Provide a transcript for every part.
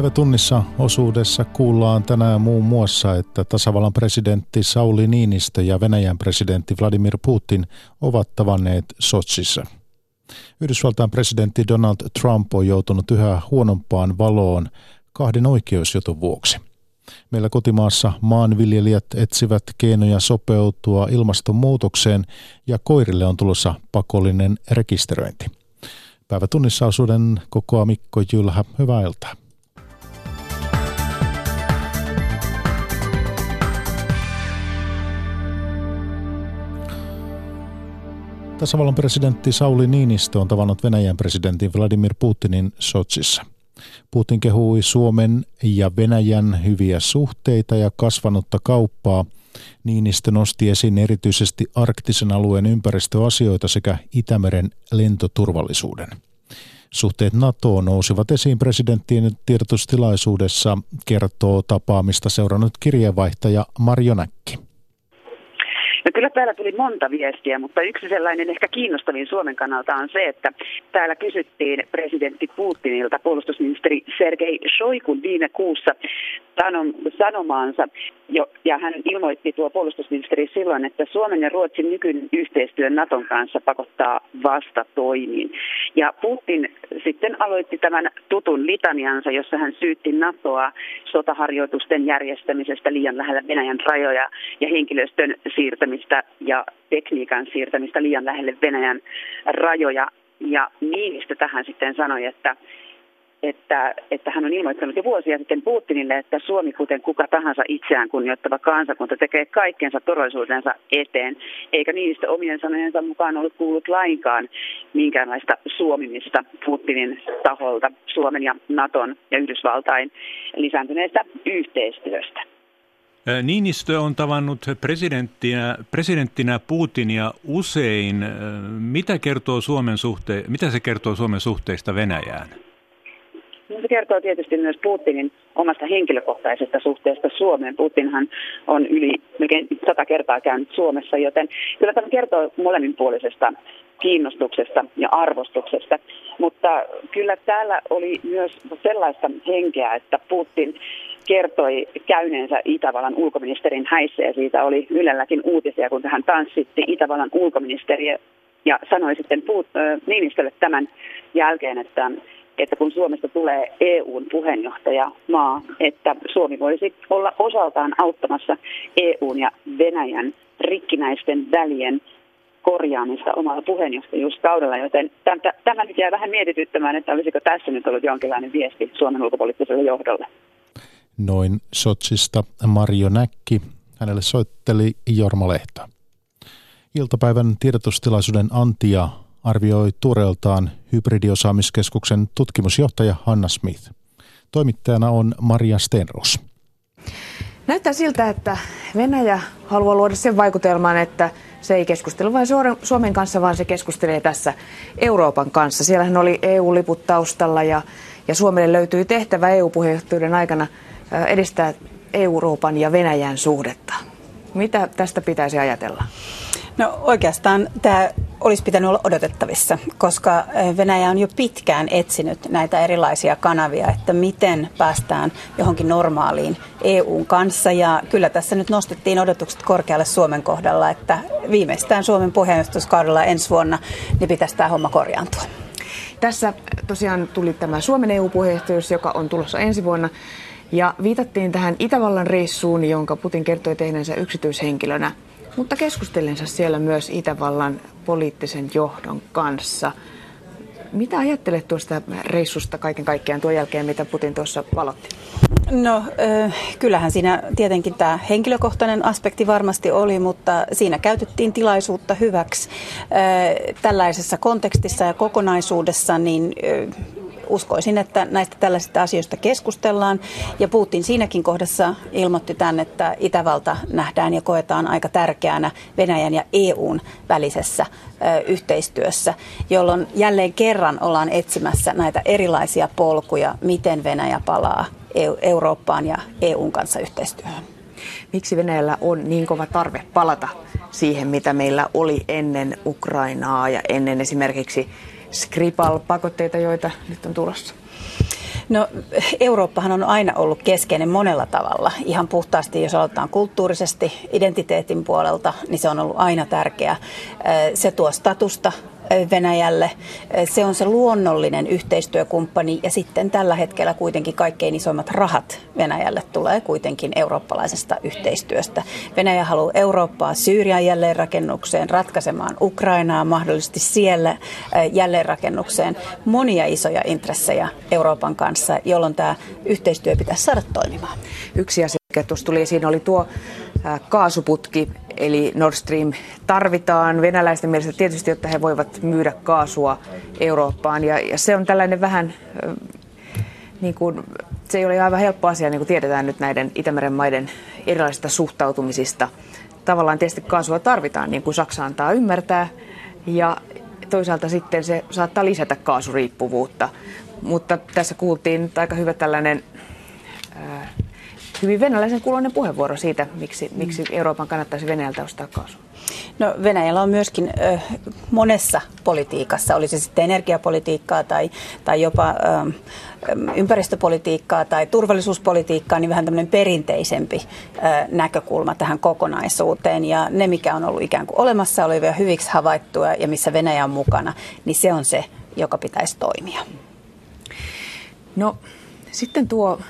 Päivä tunnissa osuudessa kuullaan tänään muun muassa, että tasavallan presidentti Sauli Niinistö ja Venäjän presidentti Vladimir Putin ovat tavanneet Sotsissa. Yhdysvaltain presidentti Donald Trump on joutunut yhä huonompaan valoon kahden oikeusjutun vuoksi. Meillä kotimaassa maanviljelijät etsivät keinoja sopeutua ilmastonmuutokseen ja koirille on tulossa pakollinen rekisteröinti. Päivätunnissa osuuden kokoa Mikko Jylhä. Hyvää iltaa. Tasavallan presidentti Sauli Niinistö on tavannut Venäjän presidentin Vladimir Putinin Sotsissa. Putin kehui Suomen ja Venäjän hyviä suhteita ja kasvanutta kauppaa. Niinistö nosti esiin erityisesti arktisen alueen ympäristöasioita sekä Itämeren lentoturvallisuuden. Suhteet NATOon nousivat esiin presidenttien tiedotustilaisuudessa, kertoo tapaamista seurannut kirjeenvaihtaja Marjo Näkki. No kyllä täällä tuli monta viestiä, mutta yksi sellainen ehkä kiinnostavin Suomen kannalta on se, että täällä kysyttiin presidentti Putinilta puolustusministeri Sergei Shoikun viime kuussa sanomaansa, jo, ja hän ilmoitti tuo puolustusministeri silloin, että Suomen ja Ruotsin nykyinen yhteistyö Naton kanssa pakottaa vastatoimiin. Ja Putin sitten aloitti tämän tutun litaniansa, jossa hän syytti NATOa sotaharjoitusten järjestämisestä liian lähellä Venäjän rajoja ja henkilöstön siirtämistä ja tekniikan siirtämistä liian lähelle Venäjän rajoja. Ja Niinistö tähän sitten sanoi, että että, että hän on ilmoittanut jo vuosia sitten Putinille, että Suomi, kuten kuka tahansa itseään kunnioittava kansakunta, tekee kaikkensa turvallisuutensa eteen, eikä niistä omien sanojensa mukaan ollut kuullut lainkaan minkäänlaista suomimista Putinin taholta Suomen ja Naton ja Yhdysvaltain lisääntyneestä yhteistyöstä. Niinistö on tavannut presidenttinä, presidenttinä Putinia usein. Mitä, kertoo Suomen suhte, mitä se kertoo Suomen suhteista Venäjään? Se kertoo tietysti myös Putinin omasta henkilökohtaisesta suhteesta Suomeen. Putinhan on yli melkein sata kertaa käynyt Suomessa, joten kyllä tämä kertoo molemminpuolisesta kiinnostuksesta ja arvostuksesta. Mutta kyllä täällä oli myös sellaista henkeä, että Putin kertoi käyneensä Itävallan ulkoministerin häissä ja siitä oli Ylelläkin uutisia, kun hän tanssitti Itävallan ulkoministeriä ja sanoi sitten Puut, äh, Niinistölle tämän jälkeen, että että kun Suomesta tulee EUn puheenjohtajamaa, että Suomi voisi olla osaltaan auttamassa EUn ja Venäjän rikkinäisten välien korjaamista omalla puheenjohtajuuskaudella, joten tämä nyt jää vähän mietityttämään, että olisiko tässä nyt ollut jonkinlainen viesti Suomen ulkopoliittiselle johdolle. Noin Sotsista Marjo Näkki. Hänelle soitteli Jorma Lehto. Iltapäivän tiedotustilaisuuden antia arvioi tuoreeltaan hybridiosaamiskeskuksen tutkimusjohtaja Hanna Smith. Toimittajana on Maria Stenros. Näyttää siltä, että Venäjä haluaa luoda sen vaikutelman, että se ei keskustele vain Suomen kanssa, vaan se keskustelee tässä Euroopan kanssa. Siellähän oli EU-liput taustalla ja, ja Suomelle löytyi tehtävä EU-puheenjohtajuuden aikana edistää Euroopan ja Venäjän suhdetta. Mitä tästä pitäisi ajatella? No oikeastaan tämä olisi pitänyt olla odotettavissa, koska Venäjä on jo pitkään etsinyt näitä erilaisia kanavia, että miten päästään johonkin normaaliin EUn kanssa. Ja kyllä tässä nyt nostettiin odotukset korkealle Suomen kohdalla, että viimeistään Suomen puheenjohtajuuskaudella ensi vuonna niin pitäisi tämä homma korjaantua. Tässä tosiaan tuli tämä Suomen EU-puheenjohtajuus, joka on tulossa ensi vuonna. Ja viitattiin tähän Itävallan reissuun, jonka Putin kertoi tehneensä yksityishenkilönä mutta keskustelensa siellä myös Itävallan poliittisen johdon kanssa. Mitä ajattelet tuosta reissusta kaiken kaikkiaan tuon jälkeen, mitä Putin tuossa valotti? No kyllähän siinä tietenkin tämä henkilökohtainen aspekti varmasti oli, mutta siinä käytettiin tilaisuutta hyväksi. Tällaisessa kontekstissa ja kokonaisuudessa niin uskoisin, että näistä tällaisista asioista keskustellaan. Ja Putin siinäkin kohdassa ilmoitti tämän, että Itävalta nähdään ja koetaan aika tärkeänä Venäjän ja EUn välisessä yhteistyössä, jolloin jälleen kerran ollaan etsimässä näitä erilaisia polkuja, miten Venäjä palaa Eurooppaan ja EUn kanssa yhteistyöhön. Miksi Venäjällä on niin kova tarve palata siihen, mitä meillä oli ennen Ukrainaa ja ennen esimerkiksi Skripal-pakotteita, joita nyt on tulossa? No Eurooppahan on aina ollut keskeinen monella tavalla. Ihan puhtaasti, jos aloitetaan kulttuurisesti, identiteetin puolelta, niin se on ollut aina tärkeä. Se tuo statusta Venäjälle. Se on se luonnollinen yhteistyökumppani ja sitten tällä hetkellä kuitenkin kaikkein isoimmat rahat Venäjälle tulee kuitenkin eurooppalaisesta yhteistyöstä. Venäjä haluaa Eurooppaa Syyrian jälleenrakennukseen, ratkaisemaan Ukrainaa mahdollisesti siellä jälleenrakennukseen. Monia isoja intressejä Euroopan kanssa, jolloin tämä yhteistyö pitäisi saada toimimaan. Yksi asia, mikä tuossa tuli esiin, oli tuo kaasuputki, eli Nord Stream tarvitaan venäläisten mielestä tietysti, jotta he voivat myydä kaasua Eurooppaan. Ja, ja se on tällainen vähän, niin kuin, se ei ole aivan helppo asia, niin kuin tiedetään nyt näiden Itämeren maiden erilaisista suhtautumisista. Tavallaan tietysti kaasua tarvitaan, niin kuin Saksa antaa ymmärtää, ja toisaalta sitten se saattaa lisätä kaasuriippuvuutta. Mutta tässä kuultiin aika hyvä tällainen hyvin venäläisen kuuloinen puheenvuoro siitä, miksi, miksi Euroopan kannattaisi Venäjältä ostaa kaasua. No Venäjällä on myöskin ö, monessa politiikassa, oli se sitten energiapolitiikkaa tai, tai jopa ö, ympäristöpolitiikkaa tai turvallisuuspolitiikkaa, niin vähän tämmöinen perinteisempi ö, näkökulma tähän kokonaisuuteen. Ja ne, mikä on ollut ikään kuin olemassa olevia hyviksi havaittua ja missä Venäjä on mukana, niin se on se, joka pitäisi toimia. No sitten tuo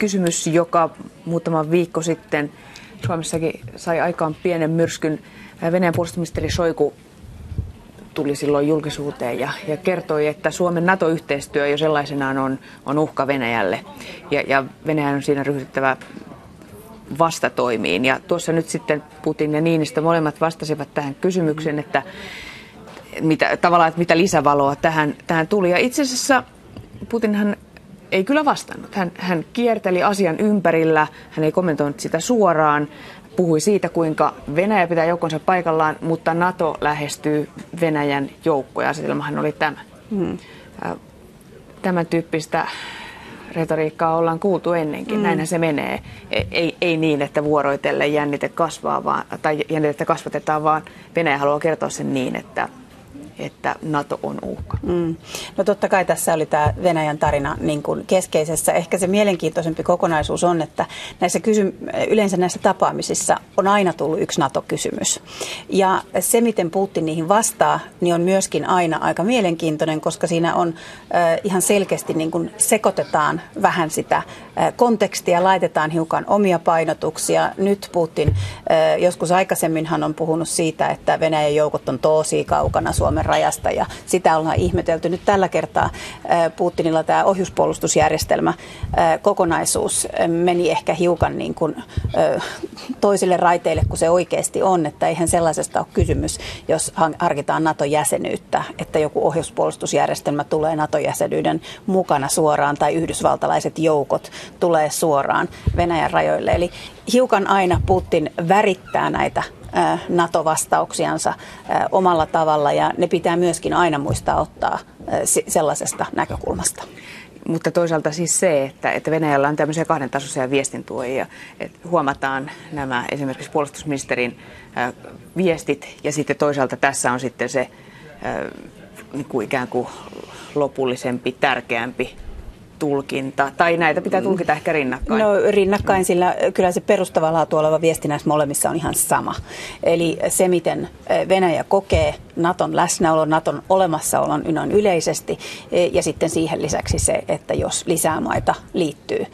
kysymys, joka muutama viikko sitten Suomessakin sai aikaan pienen myrskyn. Venäjän puolustusministeri Soiku tuli silloin julkisuuteen ja, ja kertoi, että Suomen NATO-yhteistyö jo sellaisenaan on, on uhka Venäjälle. Ja, ja Venäjän on siinä ryhdyttävä vastatoimiin. Ja tuossa nyt sitten Putin ja Niinistö molemmat vastasivat tähän kysymykseen, että mitä, tavallaan, että mitä lisävaloa tähän, tähän tuli. Ja itse asiassa Putinhan ei kyllä vastannut. Hän, hän kierteli asian ympärillä, hän ei kommentoinut sitä suoraan, puhui siitä, kuinka Venäjä pitää joukkonsa paikallaan, mutta NATO lähestyy Venäjän joukkoja. Asetelmahan oli tämä. Hmm. Tämän tyyppistä retoriikkaa ollaan kuultu ennenkin. Mm. Näinhän se menee. Ei, ei niin, että vuoroitellen jännite kasvaa vaan, tai jännitettä kasvatetaan, vaan Venäjä haluaa kertoa sen niin, että että NATO on uhka. Mm. No totta kai tässä oli tämä Venäjän tarina niin kuin keskeisessä. Ehkä se mielenkiintoisempi kokonaisuus on, että näissä kysy- yleensä näissä tapaamisissa on aina tullut yksi NATO-kysymys. Ja se, miten Putin niihin vastaa, niin on myöskin aina aika mielenkiintoinen, koska siinä on äh, ihan selkeästi niin kuin sekoitetaan vähän sitä äh, kontekstia, laitetaan hiukan omia painotuksia. Nyt Putin, äh, joskus aikaisemminhan on puhunut siitä, että Venäjän joukot on tosi kaukana Suomen rajasta ja sitä ollaan ihmetelty. Nyt tällä kertaa Putinilla tämä ohjuspuolustusjärjestelmä kokonaisuus meni ehkä hiukan niin kuin toisille raiteille kuin se oikeasti on, että eihän sellaisesta ole kysymys, jos harkitaan NATO-jäsenyyttä, että joku ohjuspuolustusjärjestelmä tulee NATO-jäsenyyden mukana suoraan tai yhdysvaltalaiset joukot tulee suoraan Venäjän rajoille. Eli hiukan aina Putin värittää näitä NATO-vastauksiansa omalla tavalla ja ne pitää myöskin aina muistaa ottaa sellaisesta näkökulmasta. Mutta toisaalta siis se, että, että Venäjällä on tämmöisiä kahden tasoisia viestintuojia. Että huomataan nämä esimerkiksi puolustusministerin viestit ja sitten toisaalta tässä on sitten se niin kuin ikään kuin lopullisempi, tärkeämpi tulkinta, tai näitä pitää tulkita ehkä rinnakkain? No rinnakkain, sillä kyllä se perustavalla laatu oleva viesti näissä molemmissa on ihan sama. Eli se, miten Venäjä kokee Naton läsnäolon, Naton olemassaolon ynnän yleisesti, e, ja sitten siihen lisäksi se, että jos lisää maita liittyy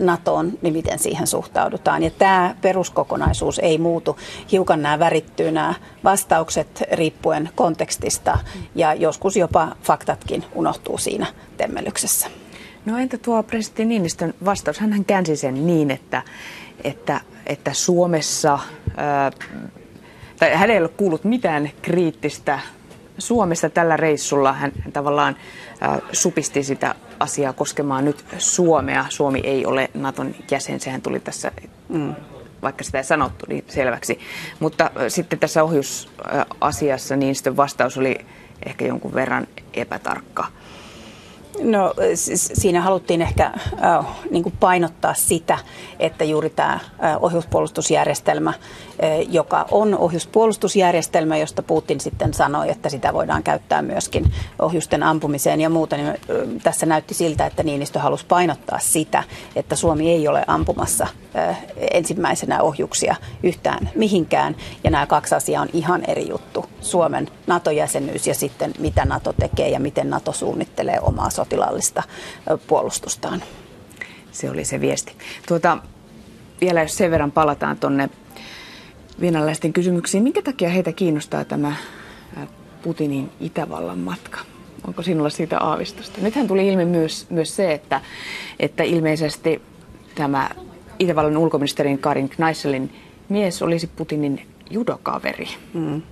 NATOon, niin miten siihen suhtaudutaan. Ja tämä peruskokonaisuus ei muutu. Hiukan nämä värittyy nämä vastaukset riippuen kontekstista, ja joskus jopa faktatkin unohtuu siinä temmelyksessä. No entä tuo presidentti Niinistön vastaus? Hän käänsi sen niin, että, että, että Suomessa, ää, tai hän ei ole kuullut mitään kriittistä Suomessa tällä reissulla. Hän, hän tavallaan ää, supisti sitä asiaa koskemaan nyt Suomea. Suomi ei ole Naton jäsen, sehän tuli tässä, mm, vaikka sitä ei sanottu, niin selväksi. Mutta sitten tässä ohjusasiassa Niinistön vastaus oli ehkä jonkun verran epätarkka. No siinä haluttiin ehkä äh, niin kuin painottaa sitä, että juuri tämä äh, ohjuspuolustusjärjestelmä, äh, joka on ohjuspuolustusjärjestelmä, josta Putin sitten sanoi, että sitä voidaan käyttää myöskin ohjusten ampumiseen ja muuta, niin äh, tässä näytti siltä, että Niinistö halusi painottaa sitä, että Suomi ei ole ampumassa äh, ensimmäisenä ohjuksia yhtään mihinkään, ja nämä kaksi asiaa on ihan eri juttu. Suomen NATO-jäsenyys ja sitten mitä NATO tekee ja miten NATO suunnittelee omaa sotilaallista puolustustaan. Se oli se viesti. Tuota, vielä jos sen verran palataan tuonne venäläisten kysymyksiin, minkä takia heitä kiinnostaa tämä Putinin Itävallan matka? Onko sinulla siitä aavistusta? Nythän tuli ilmi myös, myös se, että, että ilmeisesti tämä Itävallan ulkoministerin Karin Kneiselin mies olisi Putinin judokaveri. Mm.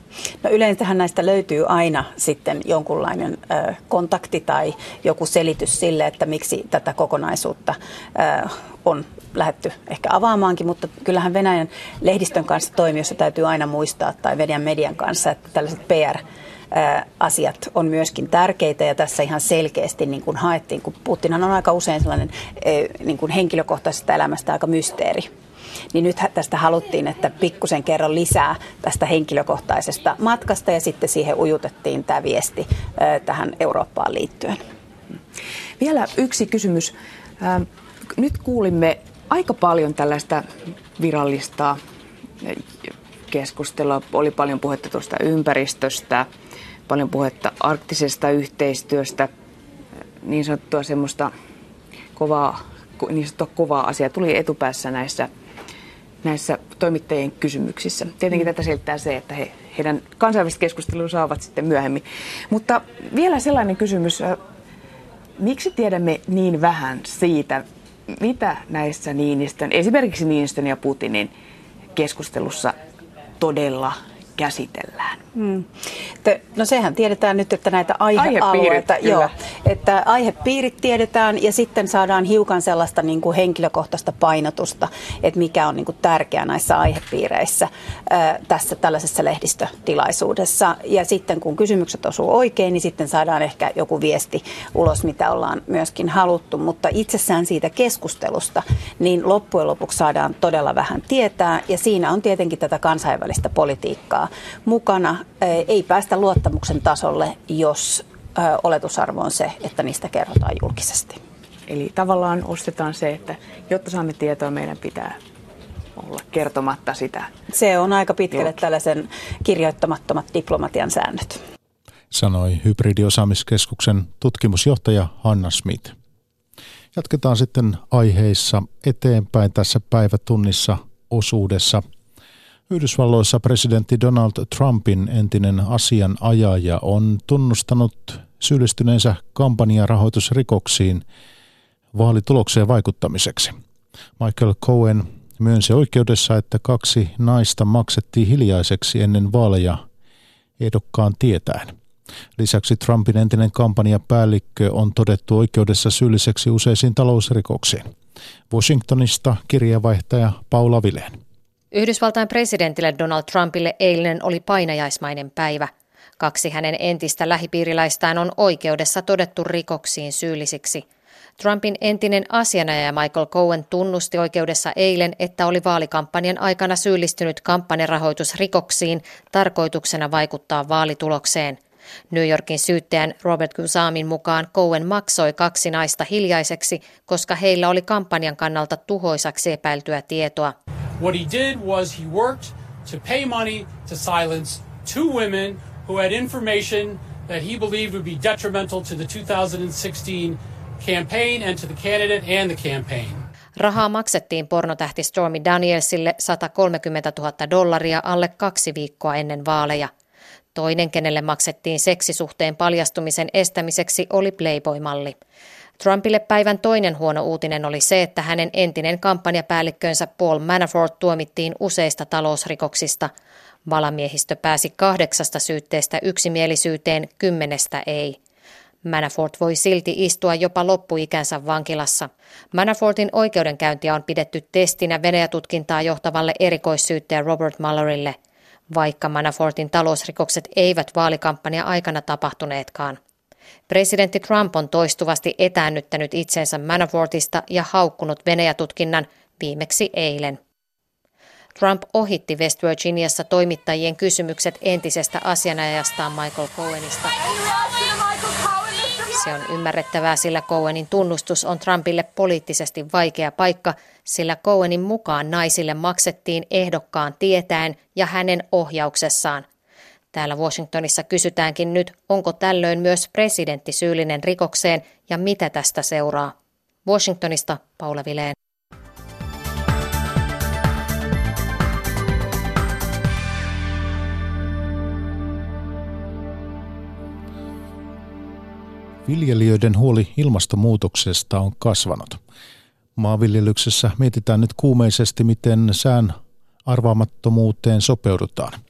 No yleensähän näistä löytyy aina sitten jonkunlainen ö, kontakti tai joku selitys sille, että miksi tätä kokonaisuutta ö, on lähetty ehkä avaamaankin, mutta kyllähän Venäjän lehdistön kanssa toimijossa täytyy aina muistaa, tai Venäjän median kanssa, että tällaiset PR asiat on myöskin tärkeitä ja tässä ihan selkeästi niin kuin haettiin, kun Putinhan on aika usein sellainen niin kuin henkilökohtaisesta elämästä aika mysteeri niin nyt tästä haluttiin, että pikkusen kerran lisää tästä henkilökohtaisesta matkasta ja sitten siihen ujutettiin tämä viesti tähän Eurooppaan liittyen. Vielä yksi kysymys. Nyt kuulimme aika paljon tällaista virallista keskustelua. Oli paljon puhetta tuosta ympäristöstä, paljon puhetta arktisesta yhteistyöstä, niin sanottua semmoista kovaa, niin sanottua kovaa asiaa tuli etupäässä näissä näissä toimittajien kysymyksissä. Tietenkin mm. tätä selittää se, että he, heidän kansainväliset keskustelua saavat sitten myöhemmin. Mutta vielä sellainen kysymys, miksi tiedämme niin vähän siitä, mitä näissä Niinistön, esimerkiksi Niinistön ja Putinin keskustelussa todella käsitellään? Hmm. No sehän tiedetään nyt, että näitä aihealueita, joo, että aihepiirit tiedetään ja sitten saadaan hiukan sellaista niin kuin henkilökohtaista painotusta, että mikä on niin kuin tärkeää näissä aihepiireissä ää, tässä tällaisessa lehdistötilaisuudessa. Ja sitten kun kysymykset osuu oikein, niin sitten saadaan ehkä joku viesti ulos, mitä ollaan myöskin haluttu. Mutta itsessään siitä keskustelusta, niin loppujen lopuksi saadaan todella vähän tietää ja siinä on tietenkin tätä kansainvälistä politiikkaa mukana ei päästä luottamuksen tasolle, jos oletusarvo on se, että niistä kerrotaan julkisesti. Eli tavallaan ostetaan se, että jotta saamme tietoa, meidän pitää olla kertomatta sitä. Se on aika pitkälle julki. tällaisen kirjoittamattomat diplomatian säännöt. Sanoi hybridiosaamiskeskuksen tutkimusjohtaja Hanna Smith. Jatketaan sitten aiheissa eteenpäin tässä päivätunnissa osuudessa – Yhdysvalloissa presidentti Donald Trumpin entinen asianajaja on tunnustanut syyllistyneensä kampanjarahoitusrikoksiin vaalitulokseen vaikuttamiseksi. Michael Cohen myönsi oikeudessa, että kaksi naista maksettiin hiljaiseksi ennen vaaleja ehdokkaan tietäen. Lisäksi Trumpin entinen kampanjapäällikkö on todettu oikeudessa syylliseksi useisiin talousrikoksiin. Washingtonista kirjavaihtaja Paula Vileen. Yhdysvaltain presidentille Donald Trumpille eilinen oli painajaismainen päivä. Kaksi hänen entistä lähipiiriläistään on oikeudessa todettu rikoksiin syyllisiksi. Trumpin entinen asianajaja Michael Cohen tunnusti oikeudessa eilen, että oli vaalikampanjan aikana syyllistynyt kampanjarahoitusrikoksiin tarkoituksena vaikuttaa vaalitulokseen. New Yorkin syyttäjän Robert Gusamin mukaan Cohen maksoi kaksi naista hiljaiseksi, koska heillä oli kampanjan kannalta tuhoisaksi epäiltyä tietoa. What he did was he worked to pay money to silence two women who had information that he believed would be detrimental to the 2016 campaign and to the candidate and the campaign. Rahaa maksettiin pornotähti Stormy Danielsille 130 000 dollaria alle kaksi viikkoa ennen vaaleja. Toinen, kenelle maksettiin seksisuhteen paljastumisen estämiseksi, oli Playboy-malli. Trumpille päivän toinen huono uutinen oli se, että hänen entinen kampanjapäällikkönsä Paul Manafort tuomittiin useista talousrikoksista. Valamiehistö pääsi kahdeksasta syytteestä yksimielisyyteen, kymmenestä ei. Manafort voi silti istua jopa loppuikänsä vankilassa. Manafortin oikeudenkäyntiä on pidetty testinä Venäjätutkintaa johtavalle erikoissyyttäjä Robert Mullerille, vaikka Manafortin talousrikokset eivät vaalikampanja aikana tapahtuneetkaan. Presidentti Trump on toistuvasti etäännyttänyt itsensä Manafortista ja haukkunut Venäjä-tutkinnan viimeksi eilen. Trump ohitti West Virginiassa toimittajien kysymykset entisestä asianajastaan Michael Cohenista. Se on ymmärrettävää, sillä Cohenin tunnustus on Trumpille poliittisesti vaikea paikka, sillä Cohenin mukaan naisille maksettiin ehdokkaan tietäen ja hänen ohjauksessaan. Täällä Washingtonissa kysytäänkin nyt, onko tällöin myös presidentti syyllinen rikokseen ja mitä tästä seuraa. Washingtonista Paula Vileen. Viljelijöiden huoli ilmastonmuutoksesta on kasvanut. Maanviljelyksessä mietitään nyt kuumeisesti, miten sään arvaamattomuuteen sopeudutaan.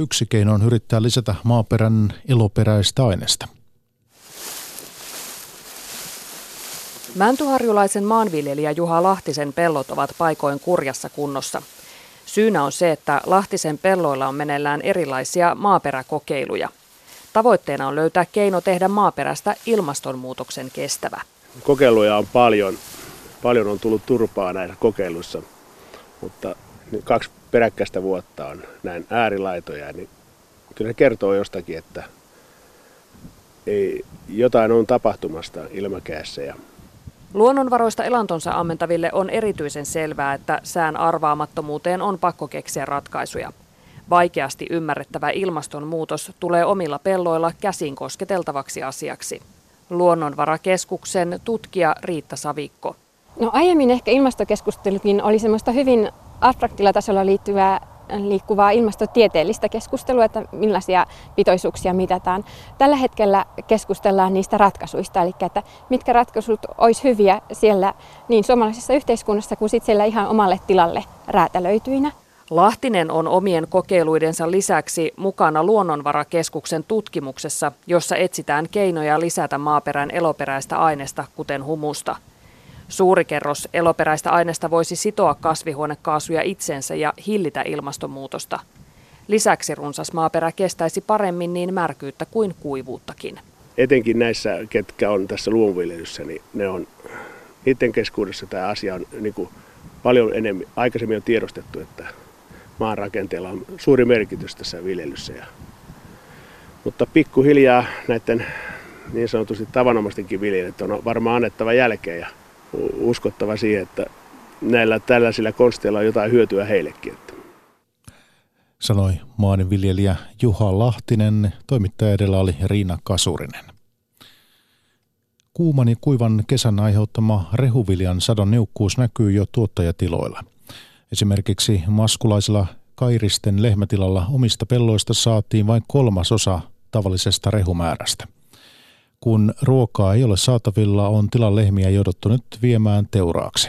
Yksi keino on yrittää lisätä maaperän eloperäistä aineesta. Mäntyharjulaisen maanviljelijä Juha Lahtisen pellot ovat paikoin kurjassa kunnossa. Syynä on se, että Lahtisen pelloilla on meneillään erilaisia maaperäkokeiluja – Tavoitteena on löytää keino tehdä maaperästä ilmastonmuutoksen kestävä. Kokeiluja on paljon. Paljon on tullut turpaa näissä kokeiluissa, mutta kaksi peräkkäistä vuotta on näin äärilaitoja, niin kyllä se kertoo jostakin, että ei, jotain on tapahtumasta ilmakäässä. Ja Luonnonvaroista elantonsa ammentaville on erityisen selvää, että sään arvaamattomuuteen on pakko keksiä ratkaisuja. Vaikeasti ymmärrettävä ilmastonmuutos tulee omilla pelloilla käsin kosketeltavaksi asiaksi. Luonnonvarakeskuksen tutkija Riitta Savikko. No aiemmin ehkä ilmastokeskustelukin oli semmoista hyvin abstraktilla tasolla liittyvää liikkuvaa ilmastotieteellistä keskustelua, että millaisia pitoisuuksia mitataan. Tällä hetkellä keskustellaan niistä ratkaisuista, eli että mitkä ratkaisut olisi hyviä siellä niin suomalaisessa yhteiskunnassa kuin sitten siellä ihan omalle tilalle räätälöityinä. Lahtinen on omien kokeiluidensa lisäksi mukana Luonnonvarakeskuksen tutkimuksessa, jossa etsitään keinoja lisätä maaperän eloperäistä aineesta, kuten humusta. Suuri kerros eloperäistä aineesta voisi sitoa kasvihuonekaasuja itsensä ja hillitä ilmastonmuutosta. Lisäksi runsas maaperä kestäisi paremmin niin märkyyttä kuin kuivuuttakin. Etenkin näissä, ketkä on tässä luomuviljelyssä, niin ne on, niiden keskuudessa tämä asia on niin kuin paljon enemmän, aikaisemmin on tiedostettu, että maan rakenteella on suuri merkitys tässä viljelyssä. Ja, mutta pikkuhiljaa näiden niin sanotusti tavanomaistenkin viljelijöiden on varmaan annettava jälkeen ja uskottava siihen, että näillä tällaisilla konsteilla on jotain hyötyä heillekin. Sanoi maanviljelijä Juha Lahtinen, toimittaja edellä oli Riina Kasurinen. Kuuman ja kuivan kesän aiheuttama rehuviljan sadon niukkuus näkyy jo tuottajatiloilla – Esimerkiksi maskulaisella Kairisten lehmätilalla omista pelloista saatiin vain kolmasosa tavallisesta rehumäärästä. Kun ruokaa ei ole saatavilla, on tilan lehmiä jouduttu nyt viemään teuraaksi.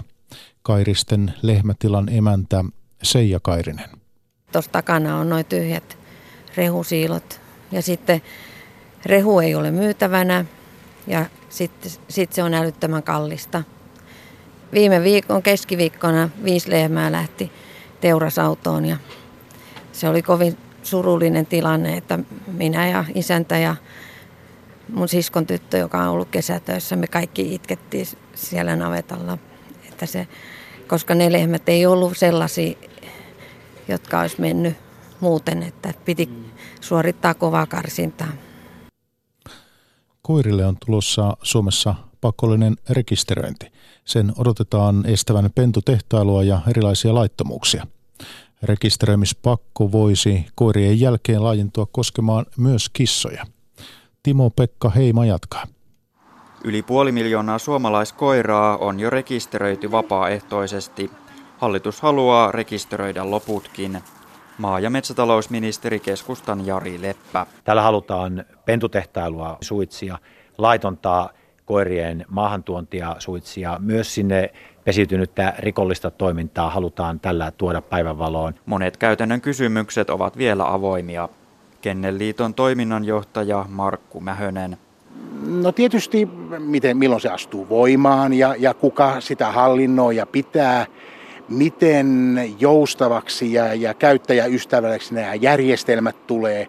Kairisten lehmätilan emäntä Seija Kairinen. Tuossa takana on noin tyhjät rehusiilot ja sitten rehu ei ole myytävänä ja sitten sit se on älyttömän kallista. Viime viikon keskiviikkona viisi lehmää lähti teurasautoon ja se oli kovin surullinen tilanne, että minä ja isäntä ja mun siskon tyttö, joka on ollut kesätöissä, me kaikki itkettiin siellä navetalla. Että se, koska ne lehmät ei ollut sellaisia, jotka olisi mennyt muuten, että piti suorittaa kovaa karsintaa. Koirille on tulossa Suomessa pakollinen rekisteröinti. Sen odotetaan estävän pentutehtailua ja erilaisia laittomuuksia. Rekisteröimispakko voisi koirien jälkeen laajentua koskemaan myös kissoja. Timo-Pekka Heima jatkaa. Yli puoli miljoonaa suomalaiskoiraa on jo rekisteröity vapaaehtoisesti. Hallitus haluaa rekisteröidä loputkin. Maa- ja metsätalousministeri keskustan Jari Leppä. Täällä halutaan pentutehtailua suitsia, laitontaa koirien maahantuontia suitsia. Myös sinne pesiytynyttä rikollista toimintaa halutaan tällä tuoda päivänvaloon. Monet käytännön kysymykset ovat vielä avoimia. Kennelliiton toiminnanjohtaja Markku Mähönen. No tietysti, miten, milloin se astuu voimaan ja, ja kuka sitä hallinnoi ja pitää, miten joustavaksi ja, ja käyttäjäystävälliseksi nämä järjestelmät tulee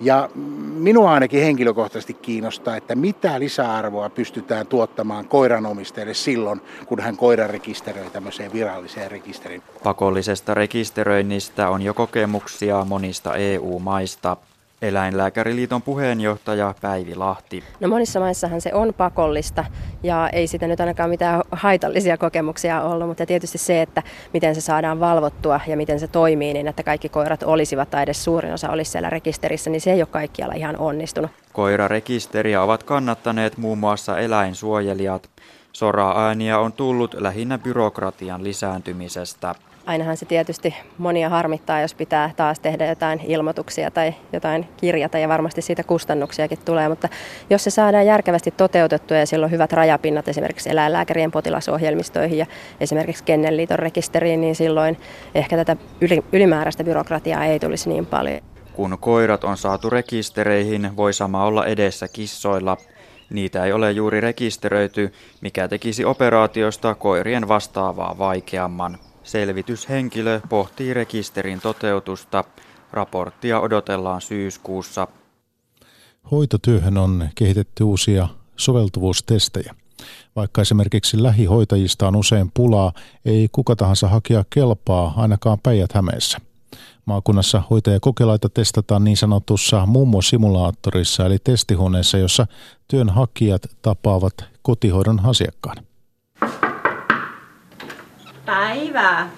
Ja minua ainakin henkilökohtaisesti kiinnostaa, että mitä lisäarvoa pystytään tuottamaan koiranomistajalle silloin, kun hän koiran rekisteröi tämmöiseen viralliseen rekisteriin. Pakollisesta rekisteröinnistä on jo kokemuksia monista EU-maista. Eläinlääkäriliiton puheenjohtaja Päivi Lahti. No monissa maissahan se on pakollista ja ei sitä nyt ainakaan mitään haitallisia kokemuksia ollut, mutta tietysti se, että miten se saadaan valvottua ja miten se toimii niin, että kaikki koirat olisivat tai edes suurin osa olisi siellä rekisterissä, niin se ei ole kaikkialla ihan onnistunut. Koirarekisteriä ovat kannattaneet muun muassa eläinsuojelijat. Sora-ääniä on tullut lähinnä byrokratian lisääntymisestä. Ainahan se tietysti monia harmittaa, jos pitää taas tehdä jotain ilmoituksia tai jotain kirjata ja varmasti siitä kustannuksiakin tulee, mutta jos se saadaan järkevästi toteutettua ja silloin hyvät rajapinnat esimerkiksi eläinlääkärien potilasohjelmistoihin ja esimerkiksi Kennelliiton rekisteriin, niin silloin ehkä tätä ylimääräistä byrokratiaa ei tulisi niin paljon. Kun koirat on saatu rekistereihin, voi sama olla edessä kissoilla. Niitä ei ole juuri rekisteröity, mikä tekisi operaatiosta koirien vastaavaa vaikeamman. Selvityshenkilö pohtii rekisterin toteutusta. Raporttia odotellaan syyskuussa. Hoitotyöhön on kehitetty uusia soveltuvuustestejä. Vaikka esimerkiksi lähihoitajista on usein pulaa, ei kuka tahansa hakea kelpaa ainakaan päijät hämeessä. Maakunnassa hoitajakokelaita testataan niin sanotussa mummo-simulaattorissa eli testihuoneessa, jossa työnhakijat tapaavat kotihoidon asiakkaan. Päivää.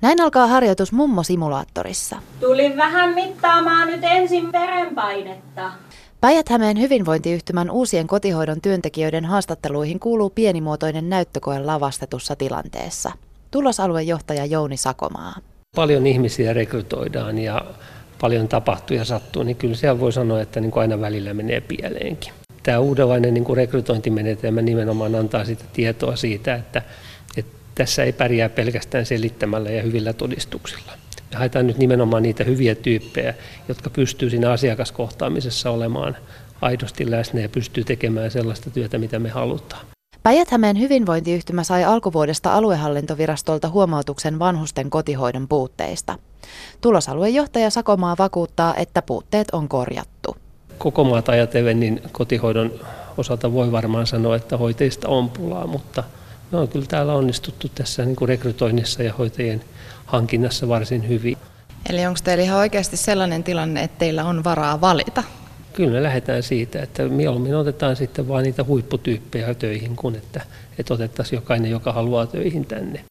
Näin alkaa harjoitus mummo-simulaattorissa. Tulin vähän mittaamaan nyt ensin verenpainetta. Päijät-Hämeen hyvinvointiyhtymän uusien kotihoidon työntekijöiden haastatteluihin kuuluu pienimuotoinen näyttökoe lavastetussa tilanteessa. Tulosaluejohtaja Jouni Sakomaa. Paljon ihmisiä rekrytoidaan ja paljon tapahtuu ja sattuu, niin kyllä siellä voi sanoa, että niin kuin aina välillä menee pieleenkin. Tämä uudenlainen niin kuin rekrytointimenetelmä nimenomaan antaa sitä tietoa siitä, että tässä ei pärjää pelkästään selittämällä ja hyvillä todistuksilla. Me haetaan nyt nimenomaan niitä hyviä tyyppejä, jotka pystyy siinä asiakaskohtaamisessa olemaan aidosti läsnä ja pystyy tekemään sellaista työtä, mitä me halutaan. Päijät-Hämeen hyvinvointiyhtymä sai alkuvuodesta aluehallintovirastolta huomautuksen vanhusten kotihoidon puutteista. Tulosaluejohtaja Sakomaa vakuuttaa, että puutteet on korjattu. Koko maata ajatellen niin kotihoidon osalta voi varmaan sanoa, että hoiteista on pulaa, mutta – me on kyllä täällä onnistuttu tässä niin kuin rekrytoinnissa ja hoitajien hankinnassa varsin hyvin. Eli onko teillä ihan oikeasti sellainen tilanne, että teillä on varaa valita? Kyllä me lähdetään siitä, että mieluummin otetaan sitten vain niitä huipputyyppejä töihin, kuin että, että otettaisiin jokainen, joka haluaa töihin tänne.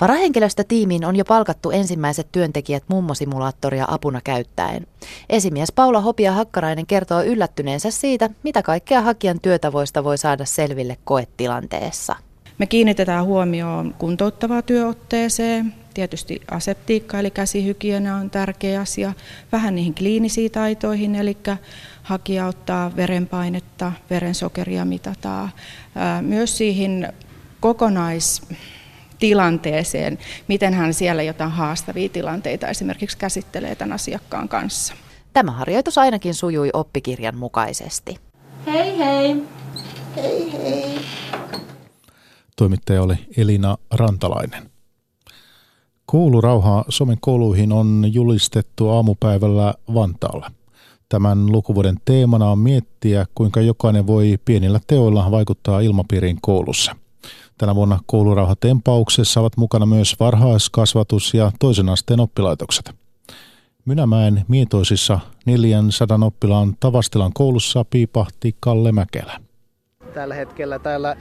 Varahenkilöstötiimiin on jo palkattu ensimmäiset työntekijät mummosimulaattoria apuna käyttäen. Esimies Paula Hopia Hakkarainen kertoo yllättyneensä siitä, mitä kaikkea hakijan työtavoista voi saada selville koetilanteessa. Me kiinnitetään huomioon kuntouttavaa työotteeseen, tietysti aseptiikka eli käsihygienia on tärkeä asia, vähän niihin kliinisiin taitoihin, eli hakija ottaa verenpainetta, verensokeria mitataan, myös siihen kokonaistilanteeseen, miten hän siellä jotain haastavia tilanteita esimerkiksi käsittelee tämän asiakkaan kanssa. Tämä harjoitus ainakin sujui oppikirjan mukaisesti. Hei hei! Hei hei! Toimittaja oli Elina Rantalainen. Koulurauhaa Suomen kouluihin on julistettu aamupäivällä Vantaalla. Tämän lukuvuoden teemana on miettiä, kuinka jokainen voi pienillä teoilla vaikuttaa ilmapiiriin koulussa. Tänä vuonna koulurauhatempauksessa ovat mukana myös varhaiskasvatus ja toisen asteen oppilaitokset. Mynämäen mietoisissa 400 oppilaan Tavastilan koulussa piipahti Kalle Mäkelä. Tällä hetkellä täällä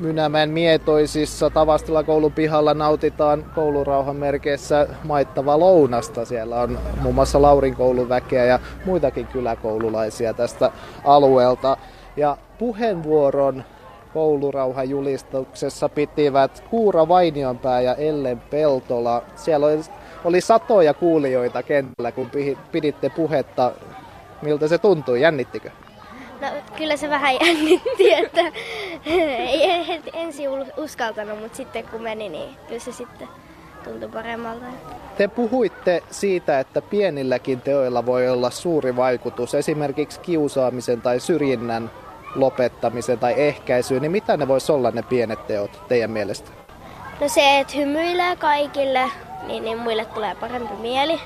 Mynämäen mietoisissa Tavastila koulun pihalla nautitaan koulurauhan merkeissä maittava lounasta. Siellä on muun muassa Laurin koulun väkeä ja muitakin kyläkoululaisia tästä alueelta. Ja puheenvuoron koulurauhan julistuksessa pitivät Kuura Vainionpää ja Ellen Peltola. Siellä oli, oli satoja kuulijoita kentällä, kun piditte puhetta. Miltä se tuntui? Jännittikö? No kyllä se vähän jännitti, että ei ensin uskaltanut, mutta sitten kun meni, niin kyllä se sitten tuntui paremmalta. Te puhuitte siitä, että pienilläkin teoilla voi olla suuri vaikutus, esimerkiksi kiusaamisen tai syrjinnän lopettamisen tai ehkäisyyn, niin mitä ne voisi olla ne pienet teot teidän mielestä? No se, että hymyilee kaikille, niin, niin muille tulee parempi mieli.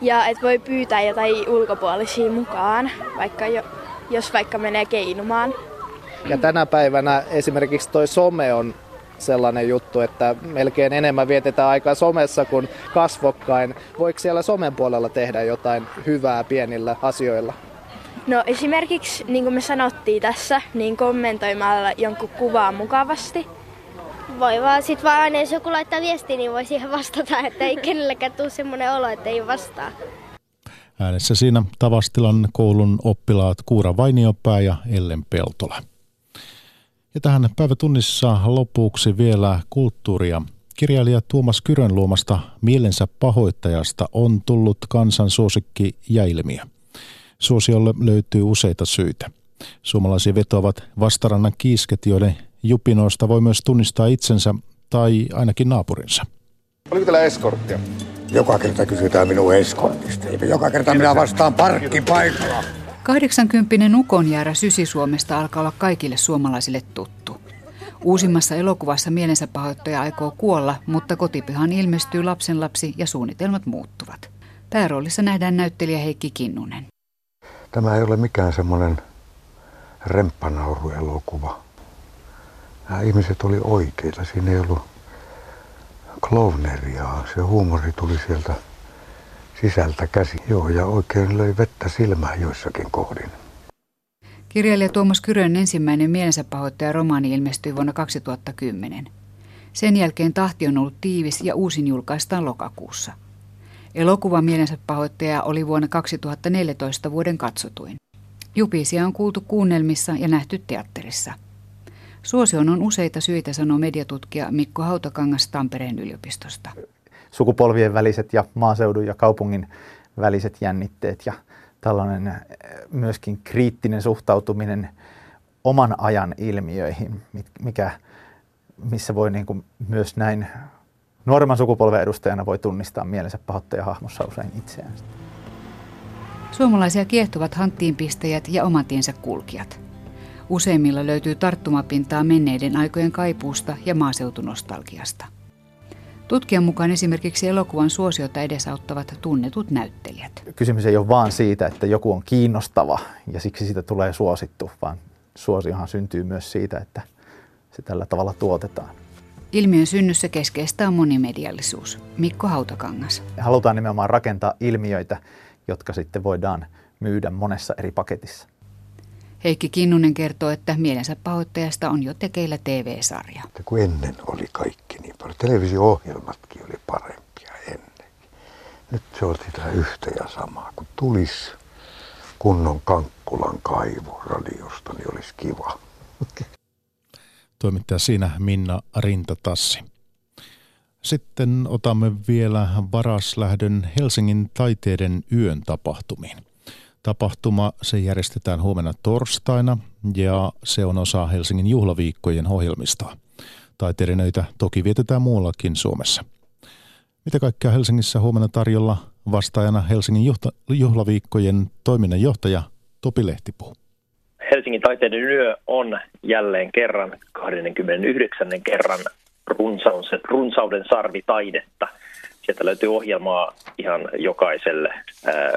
Ja että voi pyytää jotain ulkopuolisia mukaan, vaikka jo, jos vaikka menee keinumaan. Ja tänä päivänä esimerkiksi toi some on sellainen juttu, että melkein enemmän vietetään aikaa somessa kuin kasvokkain. Voiko siellä somen puolella tehdä jotain hyvää pienillä asioilla? No esimerkiksi, niin kuin me sanottiin tässä, niin kommentoimalla jonkun kuvaa mukavasti. Voi vaan sit vaan aina, jos joku laittaa viestiä, niin voi siihen vastata, että ei kenellekään tule semmoinen olo, että ei vastaa. Äänessä siinä Tavastilan koulun oppilaat Kuura Vainiopää ja Ellen Peltola. Ja tähän päivätunnissa lopuksi vielä kulttuuria. Kirjailija Tuomas Kyrön luomasta mielensä pahoittajasta on tullut kansan suosikki jäilmiä. Suosiolle löytyy useita syitä. Suomalaisia vetoavat vastarannan kiisket, joiden jupinoista voi myös tunnistaa itsensä tai ainakin naapurinsa. Oliko teillä eskorttia? Joka kerta kysytään minun eskortista. Joka kerta minä vastaan parkkipaikalla. 80 ukonjäärä Sysi-Suomesta alkaa olla kaikille suomalaisille tuttu. Uusimmassa elokuvassa mielensä pahoittaja aikoo kuolla, mutta kotipihan ilmestyy lapsenlapsi ja suunnitelmat muuttuvat. Pääroolissa nähdään näyttelijä Heikki Kinnunen. Tämä ei ole mikään semmoinen remppanauruelokuva. Nämä ihmiset oli oikeita. Siinä ei ollut klovneriaa. Se huumori tuli sieltä sisältä käsi. Joo, ja oikein löi vettä silmään joissakin kohdin. Kirjailija Tuomas Kyrön ensimmäinen mielensä pahoittaja romaani ilmestyi vuonna 2010. Sen jälkeen tahti on ollut tiivis ja uusin julkaistaan lokakuussa. Elokuva Mielensä pahoittaja oli vuonna 2014 vuoden katsotuin. Jupisia on kuultu kuunnelmissa ja nähty teatterissa. Suosion on useita syitä, sanoo mediatutkija Mikko Hautakangas Tampereen yliopistosta sukupolvien väliset ja maaseudun ja kaupungin väliset jännitteet ja tällainen eh, myöskin kriittinen suhtautuminen oman ajan ilmiöihin, mikä, missä voi niin kuin myös näin nuoremman sukupolven edustajana voi tunnistaa mielensä hahmossa usein itseään. Suomalaisia kiehtovat hanttiinpistäjät ja omatiensä kulkijat. Useimmilla löytyy tarttumapintaa menneiden aikojen kaipuusta ja maaseutunostalgiasta. Tutkijan mukaan esimerkiksi elokuvan suosiota edesauttavat tunnetut näyttelijät. Kysymys ei ole vaan siitä, että joku on kiinnostava ja siksi siitä tulee suosittu, vaan suosiohan syntyy myös siitä, että se tällä tavalla tuotetaan. Ilmiön synnyssä keskeistä on monimediallisuus. Mikko Hautakangas. Halutaan nimenomaan rakentaa ilmiöitä, jotka sitten voidaan myydä monessa eri paketissa. Heikki Kinnunen kertoo, että mielensä pahoittajasta on jo tekeillä TV-sarja. Kun ennen oli kaikki niin paljon. Televisio-ohjelmatkin oli parempia ennen. Nyt se on sitä yhtä ja samaa. Kun tulisi kunnon Kankkulan kaivu radiosta, niin olisi kiva. Toimittaja siinä Minna Rintatassi. Sitten otamme vielä varaslähdön Helsingin taiteiden yön tapahtumiin. Tapahtuma se järjestetään huomenna torstaina ja se on osa Helsingin juhlaviikkojen ohjelmista. Taiteidenöitä toki vietetään muuallakin Suomessa. Mitä kaikkea Helsingissä huomenna tarjolla vastaajana Helsingin juhlaviikkojen toiminnanjohtaja Topi Lehtipuu. Helsingin taiteiden yö on jälleen kerran 29. kerran runsauden, runsauden sarvi taidetta. Sieltä löytyy ohjelmaa ihan jokaiselle ää,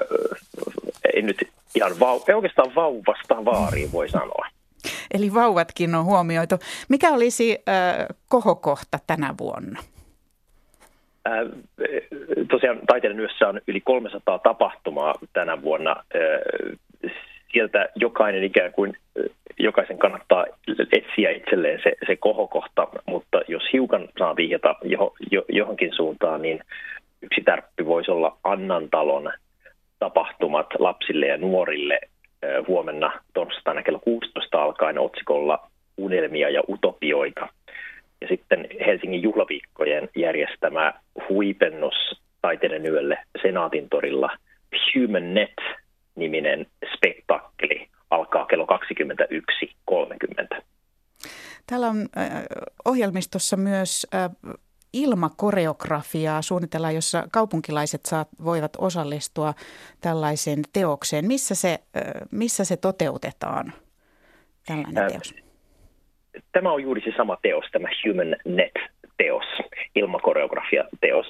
ei nyt ihan vau, ei oikeastaan vauvasta vaariin voi sanoa. Eli vauvatkin on huomioitu. Mikä olisi äh, kohokohta tänä vuonna? Äh, tosiaan taiteiden yössä on yli 300 tapahtumaa tänä vuonna. Äh, sieltä jokainen ikään kuin, jokaisen kannattaa etsiä itselleen se, se kohokohta, mutta jos hiukan saa vihjata jo, jo, johonkin suuntaan, niin yksi tärppi voisi olla Annan talon tapahtumat lapsille ja nuorille huomenna torstaina kello 16 alkaen otsikolla Unelmia ja utopioita. Ja sitten Helsingin juhlaviikkojen järjestämä huipennus taiteiden yölle Senaatin torilla Human Net-niminen spektakkeli alkaa kello 21.30. Täällä on ohjelmistossa myös ilmakoreografiaa suunnitellaan, jossa kaupunkilaiset saat, voivat osallistua tällaiseen teokseen. Missä se, missä se toteutetaan, tällainen teos? Tämä on juuri se sama teos, tämä Human Net-teos, ilmakoreografia-teos.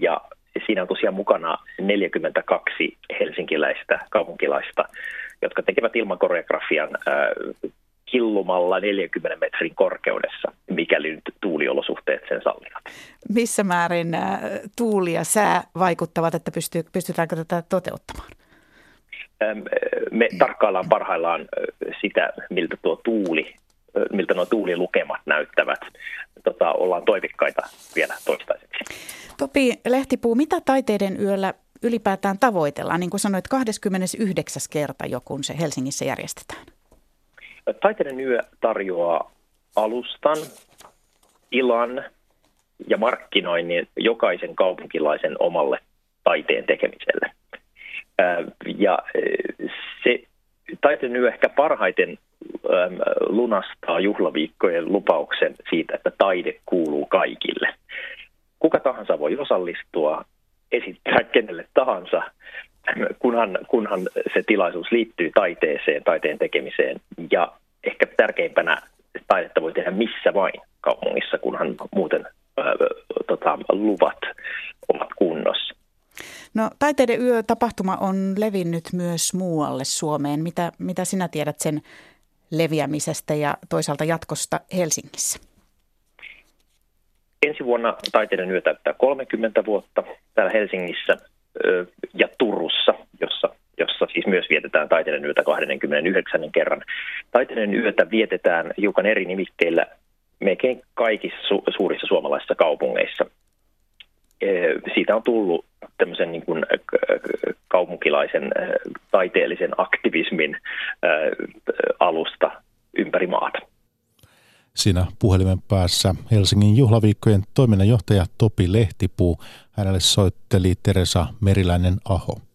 Ja siinä on tosiaan mukana 42 helsinkiläistä kaupunkilaista, jotka tekevät ilmakoreografian killumalla 40 metrin korkeudessa, mikäli nyt tuuliolosuhteet sen sallivat. Missä määrin tuuli ja sää vaikuttavat, että pystyy, pystytäänkö tätä toteuttamaan? Me tarkkaillaan parhaillaan sitä, miltä tuo tuuli, miltä nuo tuulilukemat näyttävät. Tota, ollaan toivikkaita vielä toistaiseksi. Topi Lehtipuu, mitä taiteiden yöllä ylipäätään tavoitellaan? Niin kuin sanoit, 29. kerta jo, kun se Helsingissä järjestetään. Taiteiden yö tarjoaa alustan, ilan ja markkinoinnin jokaisen kaupunkilaisen omalle taiteen tekemiselle. Ja se taiteen yö ehkä parhaiten lunastaa juhlaviikkojen lupauksen siitä, että taide kuuluu kaikille. Kuka tahansa voi osallistua, esittää kenelle tahansa, kunhan, kunhan se tilaisuus liittyy taiteeseen, taiteen tekemiseen. Ja ehkä tärkeimpänä taidetta voi tehdä missä vain kaupungissa, kunhan muuten ää, tota, luvat ovat kunnossa. No, Taiteiden yö-tapahtuma on levinnyt myös muualle Suomeen. Mitä, mitä sinä tiedät sen leviämisestä ja toisaalta jatkosta Helsingissä? Ensi vuonna Taiteiden yö täyttää 30 vuotta täällä Helsingissä ja Turussa, jossa, jossa siis myös vietetään Taiteiden yötä 29 kerran. Taiteiden yötä vietetään hiukan eri nimikkeillä melkein kaikissa su- suurissa suomalaisissa kaupungeissa. Siitä on tullut tämmöisen niin kuin kaupunkilaisen taiteellisen aktivismin alusta ympäri maata. Siinä puhelimen päässä Helsingin juhlaviikkojen toiminnanjohtaja Topi Lehtipuu. Hänelle soitteli Teresa Meriläinen-Aho.